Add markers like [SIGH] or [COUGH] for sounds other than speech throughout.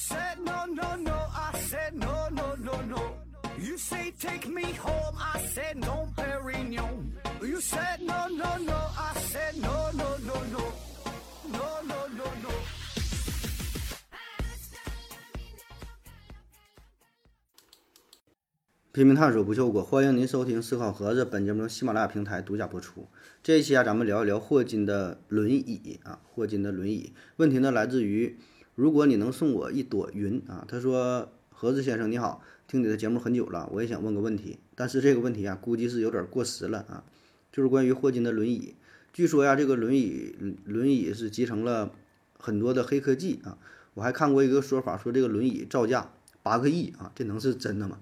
said no, no, no. I said no, no, no, no. You say take me home. I said no, Perignon. You said no, no, no. I said no, no, no, no. No, no, no, no. 拼命探索不求果，欢迎您收听思考盒子。本节目由喜马拉雅平台独家播出。这一期啊，咱们聊一聊霍金的轮椅啊，霍金的轮椅。问题呢，来自于如果你能送我一朵云啊，他说：“盒子先生你好，听你的节目很久了，我也想问个问题，但是这个问题啊，估计是有点过时了啊，就是关于霍金的轮椅。据说呀，这个轮椅轮椅是集成了很多的黑科技啊。我还看过一个说法，说这个轮椅造价八个亿啊，这能是真的吗？”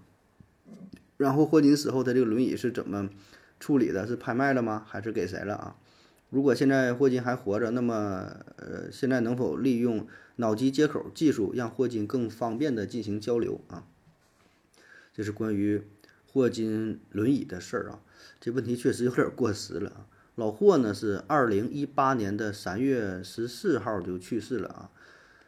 然后霍金死后，他这个轮椅是怎么处理的？是拍卖了吗？还是给谁了啊？如果现在霍金还活着，那么呃，现在能否利用脑机接口技术，让霍金更方便的进行交流啊？这是关于霍金轮椅的事儿啊。这问题确实有点过时了啊。老霍呢是二零一八年的三月十四号就去世了啊。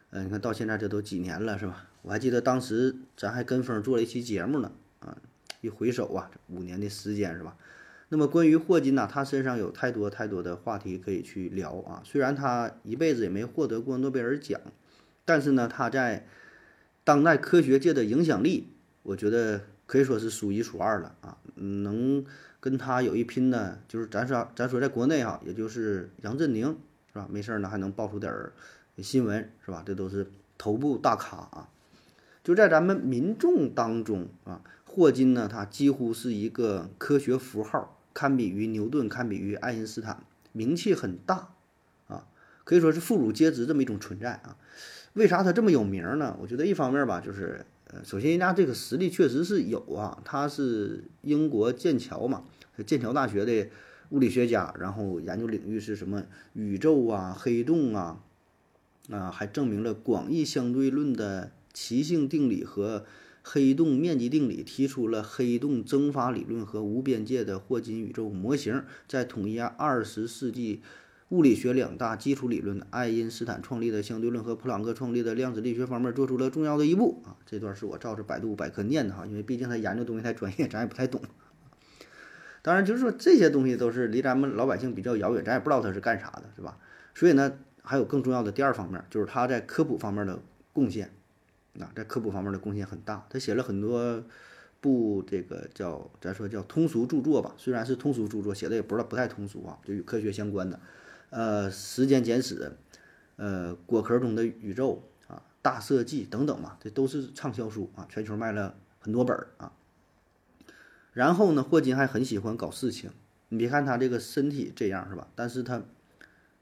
呃，你看到现在这都几年了是吧？我还记得当时咱还跟风做了一期节目呢啊。一回首啊，这五年的时间是吧？那么关于霍金呢，他身上有太多太多的话题可以去聊啊。虽然他一辈子也没获得过诺贝尔奖，但是呢，他在当代科学界的影响力，我觉得可以说是数一数二了啊。能跟他有一拼的，就是咱说咱说在国内哈，也就是杨振宁是吧？没事儿呢还能爆出点儿新闻是吧？这都是头部大咖啊。就在咱们民众当中啊。霍金呢，他几乎是一个科学符号，堪比于牛顿，堪比于爱因斯坦，名气很大，啊，可以说是妇孺皆知这么一种存在啊。为啥他这么有名呢？我觉得一方面吧，就是呃，首先人家这个实力确实是有啊，他是英国剑桥嘛，剑桥大学的物理学家，然后研究领域是什么宇宙啊、黑洞啊，啊，还证明了广义相对论的奇性定理和。黑洞面积定理提出了黑洞蒸发理论和无边界的霍金宇宙模型，在统一二十世纪物理学两大基础理论——爱因斯坦创立的相对论和普朗克创立的量子力学方面，做出了重要的一步啊！这段是我照着百度百科念的哈，因为毕竟他研究东西太专业，咱也不太懂。当然，就是说这些东西都是离咱们老百姓比较遥远，咱也不知道他是干啥的，是吧？所以呢，还有更重要的第二方面，就是他在科普方面的贡献。啊，在科普方面的贡献很大，他写了很多部这个叫咱说叫通俗著作吧，虽然是通俗著作，写的也不是不太通俗啊，就与科学相关的，呃，《时间简史》，呃，《果壳中的宇宙》啊，《大设计》等等嘛，这都是畅销书啊，全球卖了很多本啊。然后呢，霍金还很喜欢搞事情，你别看他这个身体这样是吧，但是他。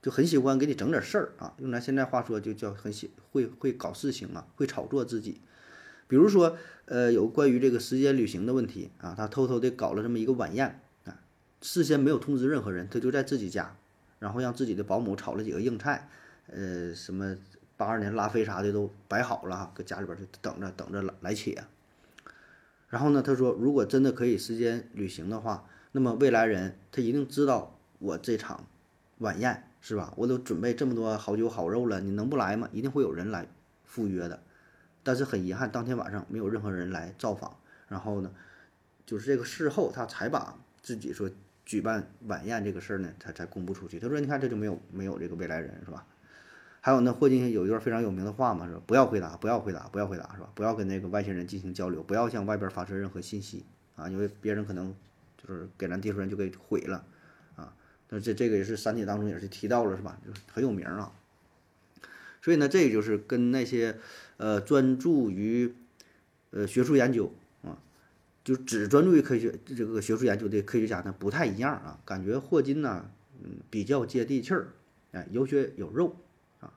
就很喜欢给你整点事儿啊，用咱现在话说就叫很喜会会搞事情啊，会炒作自己。比如说，呃，有关于这个时间旅行的问题啊，他偷偷的搞了这么一个晚宴啊，事先没有通知任何人，他就在自己家，然后让自己的保姆炒了几个硬菜，呃，什么八二年拉菲啥的都摆好了，搁家里边就等着等着来来切。然后呢，他说如果真的可以时间旅行的话，那么未来人他一定知道我这场晚宴。是吧？我都准备这么多好酒好肉了，你能不来吗？一定会有人来赴约的。但是很遗憾，当天晚上没有任何人来造访。然后呢，就是这个事后，他才把自己说举办晚宴这个事儿呢，他才公布出去。他说：“你看，这就没有没有这个未来人，是吧？”还有呢，霍金有一段非常有名的话嘛，是吧？不要回答，不要回答，不要回答，是吧？不要跟那个外星人进行交流，不要向外边发射任何信息啊，因为别人可能就是给咱地球人就给毁了。那这这个也是《三体》当中也是提到了，是吧？就是很有名啊。所以呢，这个就是跟那些呃专注于呃学术研究啊，就只专注于科学这个学术研究的科学家呢不太一样啊。感觉霍金呢，嗯，比较接地气儿，哎，有血有肉啊。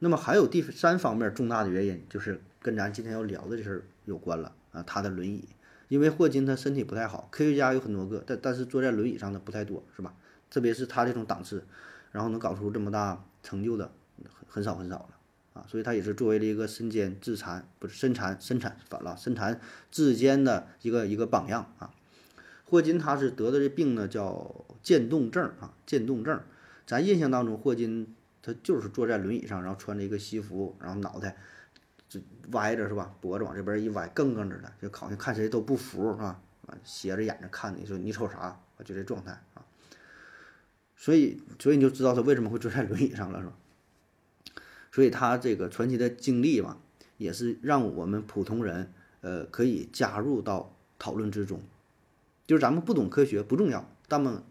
那么还有第三方面重大的原因，就是跟咱今天要聊的这事儿有关了啊。他的轮椅，因为霍金他身体不太好，科学家有很多个，但但是坐在轮椅上的不太多，是吧？特别是他这种档次，然后能搞出这么大成就的很很少很少了啊，所以他也是作为了一个身兼自残不是身残身残反了身残志坚的一个一个榜样啊。霍金他是得的这病呢叫渐冻症啊，渐冻症。咱印象当中，霍金他就是坐在轮椅上，然后穿着一个西服，然后脑袋就歪着是吧？脖子往这边一歪，更更着的，就好像看谁都不服是吧？斜着眼睛看你说你瞅啥？就这状态啊。所以，所以你就知道他为什么会坐在轮椅上了是吧？所以他这个传奇的经历嘛，也是让我们普通人呃可以加入到讨论之中。就是咱们不懂科学不重要，但么，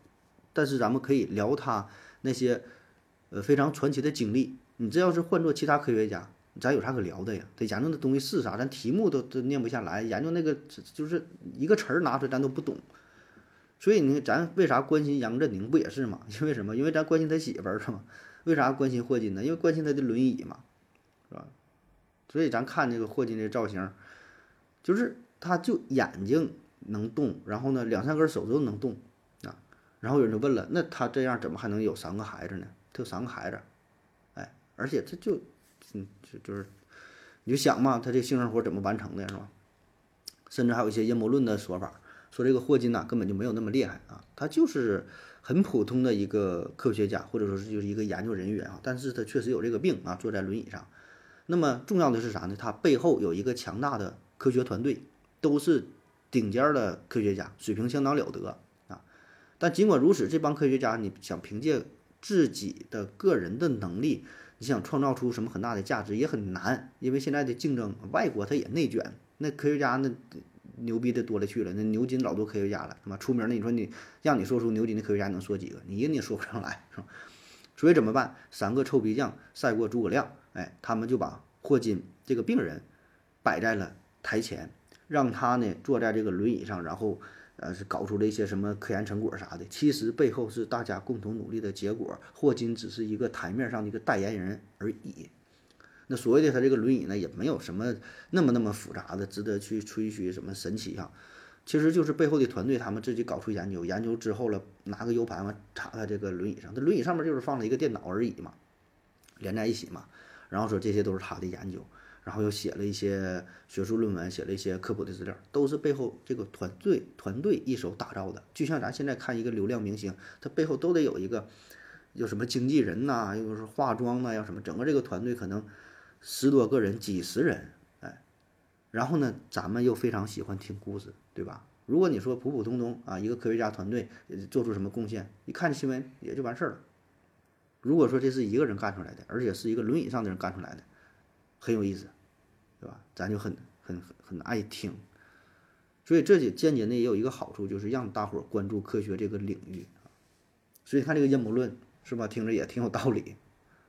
但是咱们可以聊他那些呃非常传奇的经历。你这要是换做其他科学家，咱有啥可聊的呀？他研究的东西是啥？咱题目都都念不下来，研究那个就是一个词儿拿出来咱都不懂。所以你咱为啥关心杨振宁不也是吗？因为什么？因为咱关心他媳妇儿是吗？为啥关心霍金呢？因为关心他的轮椅嘛，是吧？所以咱看这个霍金这造型，就是他就眼睛。能动，然后呢，两三根手指头能动，啊，然后有人就问了，那他这样怎么还能有三个孩子呢？他有三个孩子，哎，而且他就，嗯，就就是，你就想嘛，他这性生活怎么完成的，是吧？甚至还有一些阴谋论的说法，说这个霍金呐根本就没有那么厉害啊，他就是很普通的一个科学家，或者说是就是一个研究人员啊，但是他确实有这个病啊，坐在轮椅上。那么重要的是啥呢？他背后有一个强大的科学团队，都是。顶尖的科学家，水平相当了得啊！但尽管如此，这帮科学家，你想凭借自己的个人的能力，你想创造出什么很大的价值也很难，因为现在的竞争，外国他也内卷，那科学家那牛逼的多了去了，那牛津老多科学家了，他妈出名的，你说你让你说出牛津的科学家能说几个？你一个你也说不上来，是吧？所以怎么办？三个臭皮匠赛过诸葛亮，哎，他们就把霍金这个病人摆在了台前。让他呢坐在这个轮椅上，然后，呃，是搞出了一些什么科研成果啥的。其实背后是大家共同努力的结果。霍金只是一个台面上的一个代言人而已。那所谓的他这个轮椅呢，也没有什么那么那么复杂的，值得去吹嘘什么神奇哈。其实就是背后的团队他们自己搞出研究，研究之后了，拿个 U 盘嘛插在这个轮椅上，这轮椅上面就是放了一个电脑而已嘛，连在一起嘛。然后说这些都是他的研究。然后又写了一些学术论文，写了一些科普的资料，都是背后这个团队团队一手打造的。就像咱现在看一个流量明星，他背后都得有一个有什么经纪人呐，又是化妆呐，要什么，整个这个团队可能十多个人、几十人，哎，然后呢，咱们又非常喜欢听故事，对吧？如果你说普普通通啊，一个科学家团队做出什么贡献，一看新闻也就完事儿了。如果说这是一个人干出来的，而且是一个轮椅上的人干出来的，很有意思。对吧？咱就很很很爱听，所以这也间接的也有一个好处，就是让大伙儿关注科学这个领域所以看这个阴谋论是吧？听着也挺有道理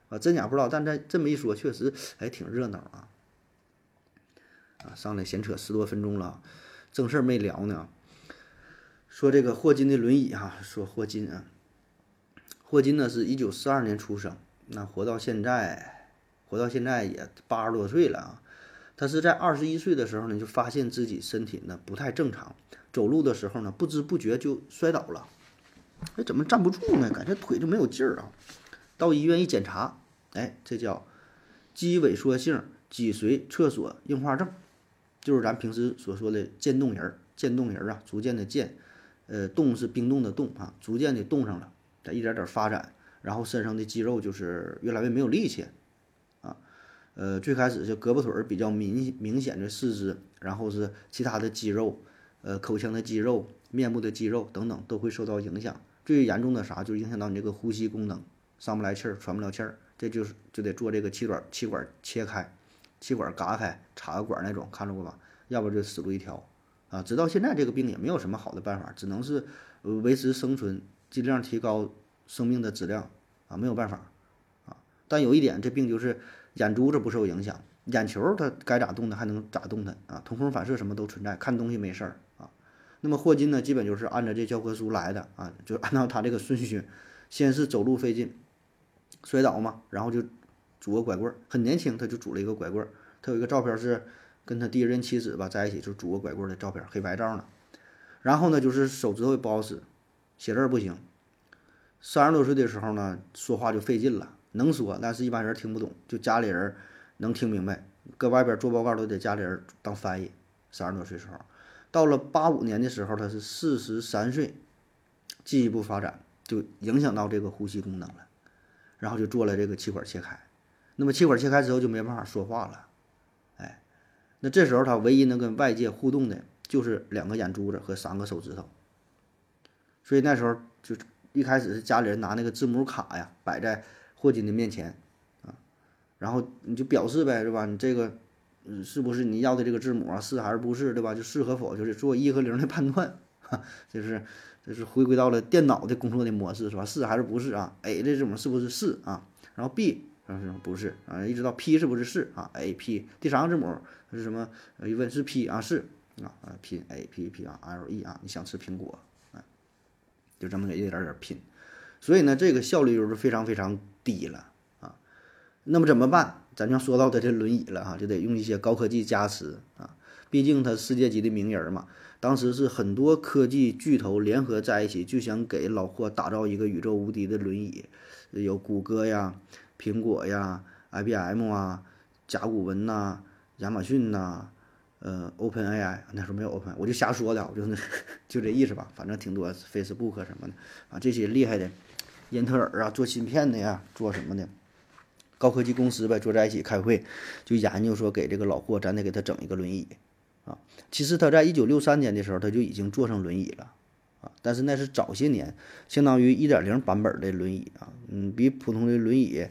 啊，真假不知道，但在这么一说，确实还挺热闹啊。啊，上来闲扯十多分钟了，正事儿没聊呢。说这个霍金的轮椅哈，说霍金啊，霍金呢是一九四二年出生，那活到现在，活到现在也八十多岁了啊。他是在二十一岁的时候呢，就发现自己身体呢不太正常，走路的时候呢不知不觉就摔倒了。哎，怎么站不住呢？感觉腿就没有劲儿啊。到医院一检查，哎，这叫肌萎缩性脊髓侧索硬化症，就是咱平时所说的渐冻人儿。渐冻人儿啊，逐渐的渐，呃，冻是冰冻的冻啊，逐渐的冻上了，在一点点发展，然后身上的肌肉就是越来越没有力气。啊呃，最开始就胳膊腿儿比较明明显的四肢，然后是其他的肌肉，呃，口腔的肌肉、面部的肌肉等等都会受到影响。最严重的啥，就是影响到你这个呼吸功能，上不来气儿，喘不了气儿，这就是就得做这个气管气管切开，气管嘎开，插个管那种，看着过吧？要不就死路一条啊！直到现在这个病也没有什么好的办法，只能是维持生存，尽量提高生命的质量啊，没有办法啊。但有一点，这病就是。眼珠子不受影响，眼球它该咋动它还能咋动它啊？瞳孔反射什么都存在，看东西没事儿啊。那么霍金呢，基本就是按照这教科书来的啊，就按照他这个顺序，先是走路费劲，摔倒嘛，然后就拄个拐棍儿，很年轻他就拄了一个拐棍儿。他有一个照片是跟他第一任妻子吧在一起，就拄个拐棍儿的照片，黑白照呢。然后呢，就是手指头也不好使，写字不行。三十多岁的时候呢，说话就费劲了。能说，但是一般人听不懂，就家里人能听明白。搁外边做报告都得家里人当翻译。三十多岁时候，到了八五年的时候，他是四十三岁，进一步发展就影响到这个呼吸功能了，然后就做了这个气管切开。那么气管切开之后就没办法说话了，哎，那这时候他唯一能跟外界互动的就是两个眼珠子和三个手指头。所以那时候就一开始是家里人拿那个字母卡呀摆在霍金的面前啊，然后你就表示呗，是吧？你这个嗯是不是你要的这个字母啊？是还是不是，对吧？就是和否，就是做一和零的判断，[LAUGHS] 哈，就是就是回归到了电脑的工作的模式，是吧？是还是不是啊？A 这字母是不是是啊？然后 B 是不是啊？一直到 P 是不是是啊？A P 第三个字母是什么？一问是 P 啊是啊啊 P A P P 啊 L E 啊，你想吃苹果啊？就这么给一点点拼，所以呢，这个效率就是非常非常低了啊。那么怎么办？咱就说到他这轮椅了哈，就得用一些高科技加持啊。毕竟他世界级的名人嘛，当时是很多科技巨头联合在一起，就想给老霍打造一个宇宙无敌的轮椅，有谷歌呀、苹果呀、IBM 啊、甲骨文呐、亚马逊呐。呃，Open AI 那时候没有 Open，我就瞎说的，我就那 [LAUGHS] 就这意思吧，反正挺多 Facebook 什么的啊，这些厉害的，英特尔啊，做芯片的呀，做什么的，高科技公司呗，坐在一起开会，就研究说给这个老霍，咱得给他整一个轮椅啊。其实他在一九六三年的时候，他就已经坐上轮椅了啊，但是那是早些年，相当于一点零版本的轮椅啊，嗯，比普通的轮椅也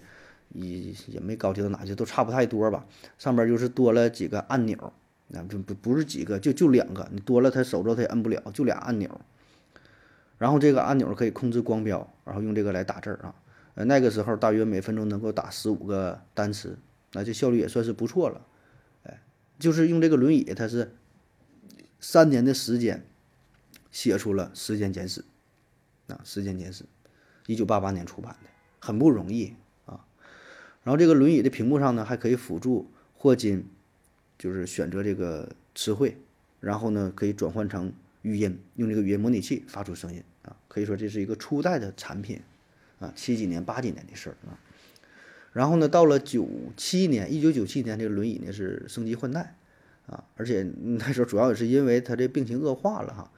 也没高级到哪去，都差不太多吧，上边就是多了几个按钮。那不不不是几个，就就两个，你多了他手肘他也摁不了，就俩按钮。然后这个按钮可以控制光标，然后用这个来打字啊。呃，那个时候大约每分钟能够打十五个单词，那这效率也算是不错了。就是用这个轮椅，它是三年的时间写出了《时间简史》啊，《时间简史》，一九八八年出版的，很不容易啊。然后这个轮椅的屏幕上呢，还可以辅助霍金。就是选择这个词汇，然后呢可以转换成语音，用这个语音模拟器发出声音啊，可以说这是一个初代的产品啊，七几年八几年的事儿啊。然后呢，到了九七年，一九九七年这个轮椅呢是升级换代啊，而且那时候主要也是因为他这病情恶化了哈，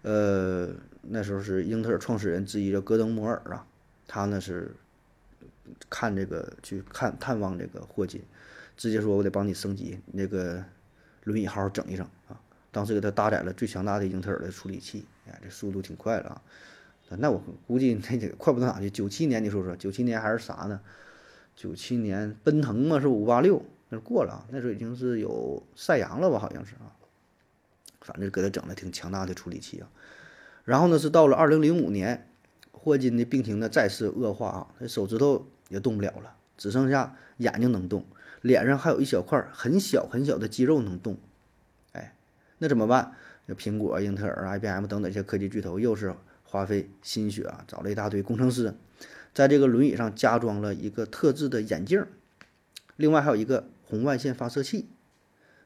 呃，那时候是英特尔创始人之一叫戈登摩尔啊，他呢是看这个去看探望这个霍金。直接说，我得帮你升级那个轮椅，好好整一整啊！当时给他搭载了最强大的英特尔的处理器，哎，这速度挺快了啊！那我估计那得 [LAUGHS] 快不到哪去。九七年你说说，九七年还是啥呢？九七年奔腾嘛是五八六，那过了啊，那时候已经是有赛扬了吧？好像是啊，反正给他整了挺强大的处理器啊。然后呢，是到了二零零五年，霍金的病情呢再次恶化啊，那手指头也动不了了，只剩下眼睛能动。脸上还有一小块很小很小的肌肉能动，哎，那怎么办？那苹果、英特尔、IBM 等等一些科技巨头又是花费心血啊，找了一大堆工程师，在这个轮椅上加装了一个特制的眼镜，另外还有一个红外线发射器。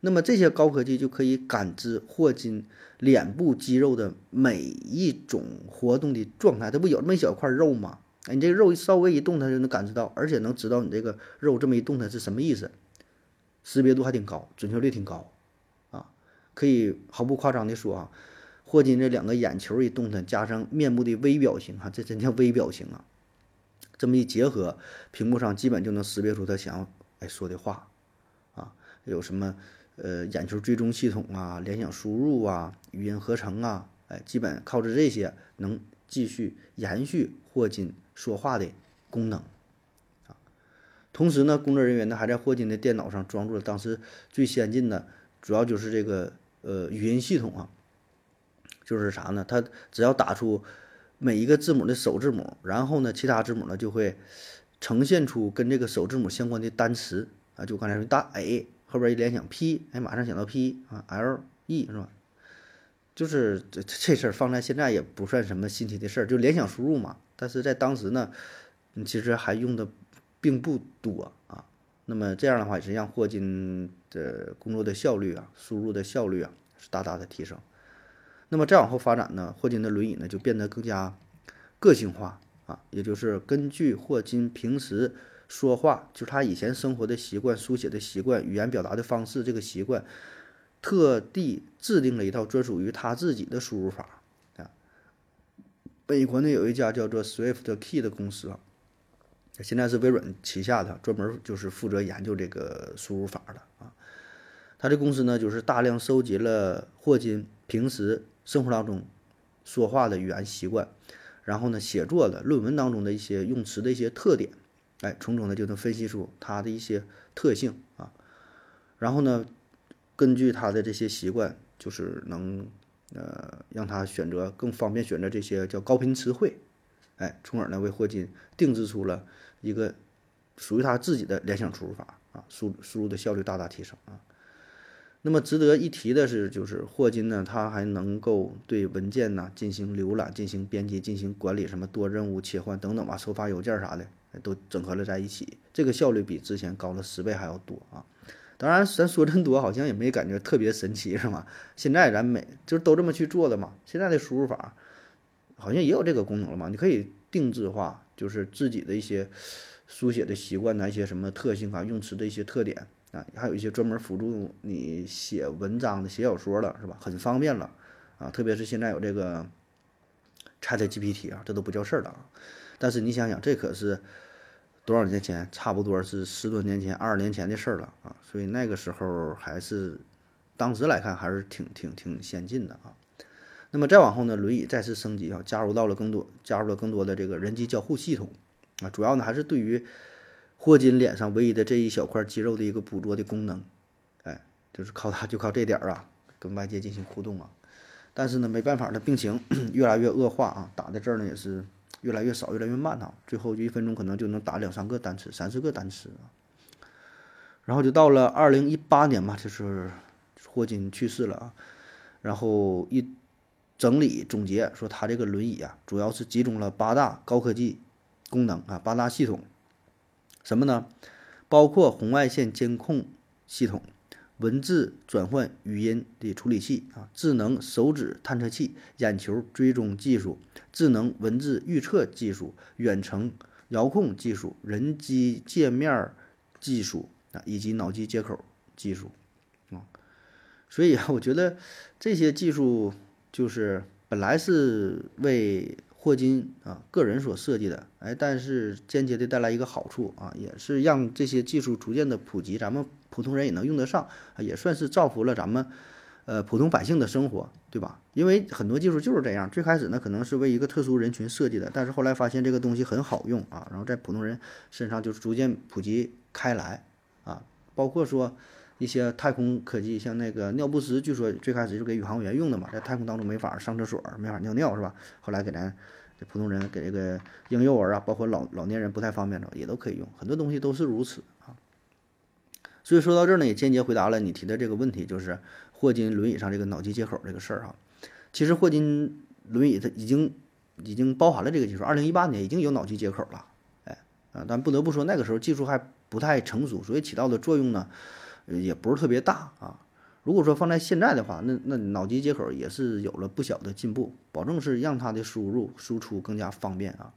那么这些高科技就可以感知霍金脸部肌肉的每一种活动的状态。它不有那么一小块肉吗？哎，你这个肉稍微一动，它就能感知到，而且能知道你这个肉这么一动，它是什么意思，识别度还挺高，准确率挺高，啊，可以毫不夸张的说啊，霍金这两个眼球一动弹，加上面部的微表情啊，这真叫微表情啊，这么一结合，屏幕上基本就能识别出他想要哎说的话，啊，有什么呃眼球追踪系统啊，联想输入啊，语音合成啊，哎，基本靠着这些能继续延续霍金。说话的功能啊，同时呢，工作人员呢还在霍金的电脑上装入了当时最先进的，主要就是这个呃语音系统啊，就是啥呢？他只要打出每一个字母的首字母，然后呢，其他字母呢就会呈现出跟这个首字母相关的单词啊，就刚才说大 A 后边一联想 P，哎，马上想到 P 啊，L E 是吧？就是这这事儿放在现在也不算什么新奇的事儿，就联想输入嘛。但是在当时呢，其实还用的并不多啊。那么这样的话，也是让霍金的工作的效率啊，输入的效率啊，是大大的提升。那么再往后发展呢，霍金的轮椅呢就变得更加个性化啊，也就是根据霍金平时说话，就是他以前生活的习惯、书写的习惯、语言表达的方式这个习惯。特地制定了一套专属于他自己的输入法啊。美国呢有一家叫做 Swift Key 的公司啊，现在是微软旗下的，专门就是负责研究这个输入法的啊。他这公司呢，就是大量收集了霍金平时生活当中说话的语言习惯，然后呢，写作的论文当中的一些用词的一些特点，哎，从中呢就能分析出他的一些特性啊。然后呢，根据他的这些习惯，就是能呃让他选择更方便选择这些叫高频词汇，哎，从而呢为霍金定制出了一个属于他自己的联想输入法啊，输输入的效率大大提升啊。那么值得一提的是，就是霍金呢，他还能够对文件呢进行浏览、进行编辑、进行管理，什么多任务切换等等吧，收发邮件啥的都整合了在一起，这个效率比之前高了十倍还要多啊。当然，咱说这么多，好像也没感觉特别神奇，是吗？现在咱每就是都这么去做的嘛。现在的输入法好像也有这个功能了嘛？你可以定制化，就是自己的一些书写的习惯呐，一些什么特性啊，用词的一些特点啊，还有一些专门辅助你写文章的、写小说了，是吧？很方便了啊！特别是现在有这个 ChatGPT 啊，这都不叫事儿了啊。但是你想想，这可是。多少年前？差不多是十多年前、二十年前的事儿了啊！所以那个时候还是，当时来看还是挺挺挺先进的啊。那么再往后呢，轮椅再次升级啊，加入到了更多，加入了更多的这个人机交互系统啊。主要呢还是对于霍金脸上唯一的这一小块肌肉的一个捕捉的功能，哎，就是靠它，就靠这点儿啊，跟外界进行互动啊。但是呢，没办法，他病情 [CLEARS THROAT] 越来越恶化啊，打在这儿呢也是。越来越少，越来越慢啊，最后就一分钟可能就能打两三个单词、三四个单词啊。然后就到了二零一八年嘛，就是霍金去世了啊。然后一整理总结说，他这个轮椅啊，主要是集中了八大高科技功能啊，八大系统，什么呢？包括红外线监控系统。文字转换语音的处理器啊，智能手指探测器、眼球追踪技术、智能文字预测技术、远程遥控技术、人机界面技术啊，以及脑机接口技术啊。所以啊，我觉得这些技术就是本来是为霍金啊个人所设计的，哎，但是间接的带来一个好处啊，也是让这些技术逐渐的普及，咱们。普通人也能用得上，也算是造福了咱们，呃，普通百姓的生活，对吧？因为很多技术就是这样，最开始呢可能是为一个特殊人群设计的，但是后来发现这个东西很好用啊，然后在普通人身上就逐渐普及开来啊。包括说一些太空科技，像那个尿不湿，据说最开始就给宇航员用的嘛，在太空当中没法上厕所，没法尿尿，是吧？后来给咱这普通人，给这个婴幼儿啊，包括老老年人不太方便的，也都可以用，很多东西都是如此啊。所以说到这儿呢，也间接回答了你提的这个问题，就是霍金轮椅上这个脑机接口这个事儿哈。其实霍金轮椅它已经已经包含了这个技术，二零一八年已经有脑机接口了，哎啊，但不得不说那个时候技术还不太成熟，所以起到的作用呢也不是特别大啊。如果说放在现在的话，那那脑机接口也是有了不小的进步，保证是让它的输入输出更加方便啊。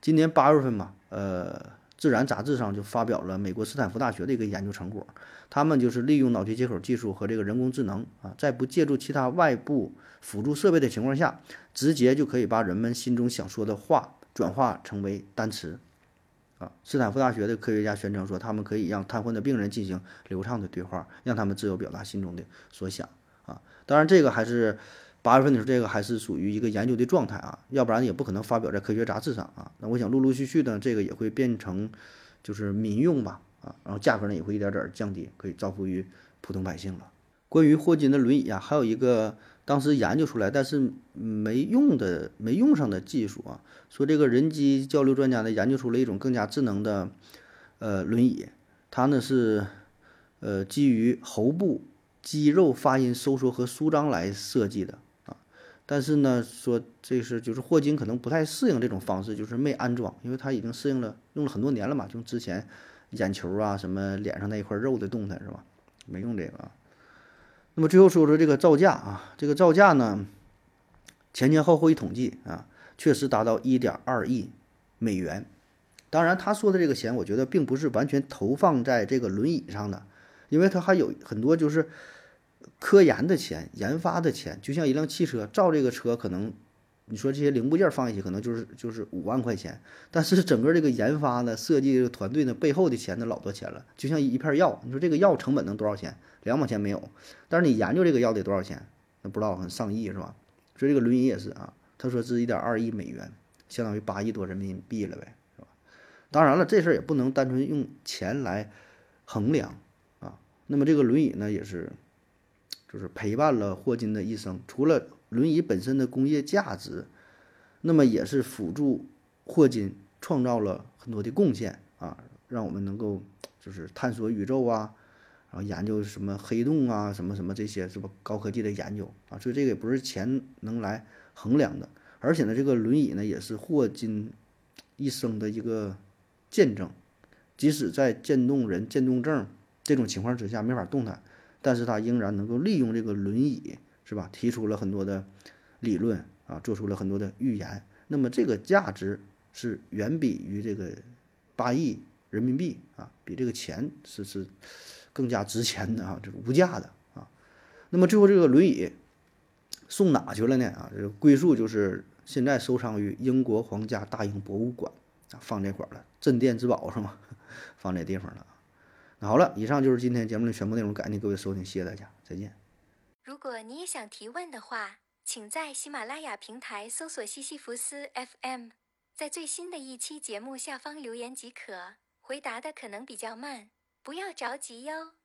今年八月份嘛，呃。自然杂志上就发表了美国斯坦福大学的一个研究成果，他们就是利用脑机接口技术和这个人工智能啊，在不借助其他外部辅助设备的情况下，直接就可以把人们心中想说的话转化成为单词，啊，斯坦福大学的科学家宣称说，他们可以让瘫痪的病人进行流畅的对话，让他们自由表达心中的所想啊，当然这个还是。八月份的时候，这个还是属于一个研究的状态啊，要不然也不可能发表在科学杂志上啊。那我想陆陆续续的，这个也会变成就是民用吧啊，然后价格呢也会一点点降低，可以造福于普通百姓了。关于霍金的轮椅啊，还有一个当时研究出来但是没用的、没用上的技术啊，说这个人机交流专家呢研究出了一种更加智能的呃轮椅，它呢是呃基于喉部肌肉发音收缩和舒张来设计的啊。但是呢，说这是就是霍金可能不太适应这种方式，就是没安装，因为他已经适应了，用了很多年了嘛，就之前眼球啊什么脸上那一块肉的动态是吧？没用这个啊。那么最后说说这个造价啊，这个造价呢，前前后后一统计啊，确实达到一点二亿美元。当然他说的这个钱，我觉得并不是完全投放在这个轮椅上的，因为他还有很多就是。科研的钱、研发的钱，就像一辆汽车造这个车，可能你说这些零部件放一起，可能就是就是五万块钱，但是整个这个研发呢、设计这个团队呢，背后的钱呢老多钱了。就像一片药，你说这个药成本能多少钱？两毛钱没有，但是你研究这个药得多少钱？那不知道，很上亿是吧？所以这个轮椅也是啊，他说是一点二亿美元，相当于八亿多人民币了呗，是吧？当然了，这事儿也不能单纯用钱来衡量啊。那么这个轮椅呢，也是就是陪伴了霍金的一生，除了轮椅本身的工业价值，那么也是辅助霍金创造了很多的贡献啊，让我们能够就是探索宇宙啊，然后研究什么黑洞啊，什么什么这些是吧？高科技的研究啊，所以这个也不是钱能来衡量的。而且呢，这个轮椅呢也是霍金一生的一个见证，即使在渐冻人、渐冻症这种情况之下没法动弹，但是他仍然能够利用这个轮椅。是吧？提出了很多的理论啊，做出了很多的预言。那么这个价值是远比于这个八亿人民币啊，比这个钱是是更加值钱的啊，这是无价的啊。那么最后这个轮椅送哪去了呢？啊，这个归宿就是现在收藏于英国皇家大英博物馆啊，放这块儿了，镇店之宝是吗？[LAUGHS] 放这地方了。那好了，以上就是今天节目的全部内容，感谢各位收听，谢谢大家，再见。如果你也想提问的话，请在喜马拉雅平台搜索西西弗斯 FM，在最新的一期节目下方留言即可。回答的可能比较慢，不要着急哟。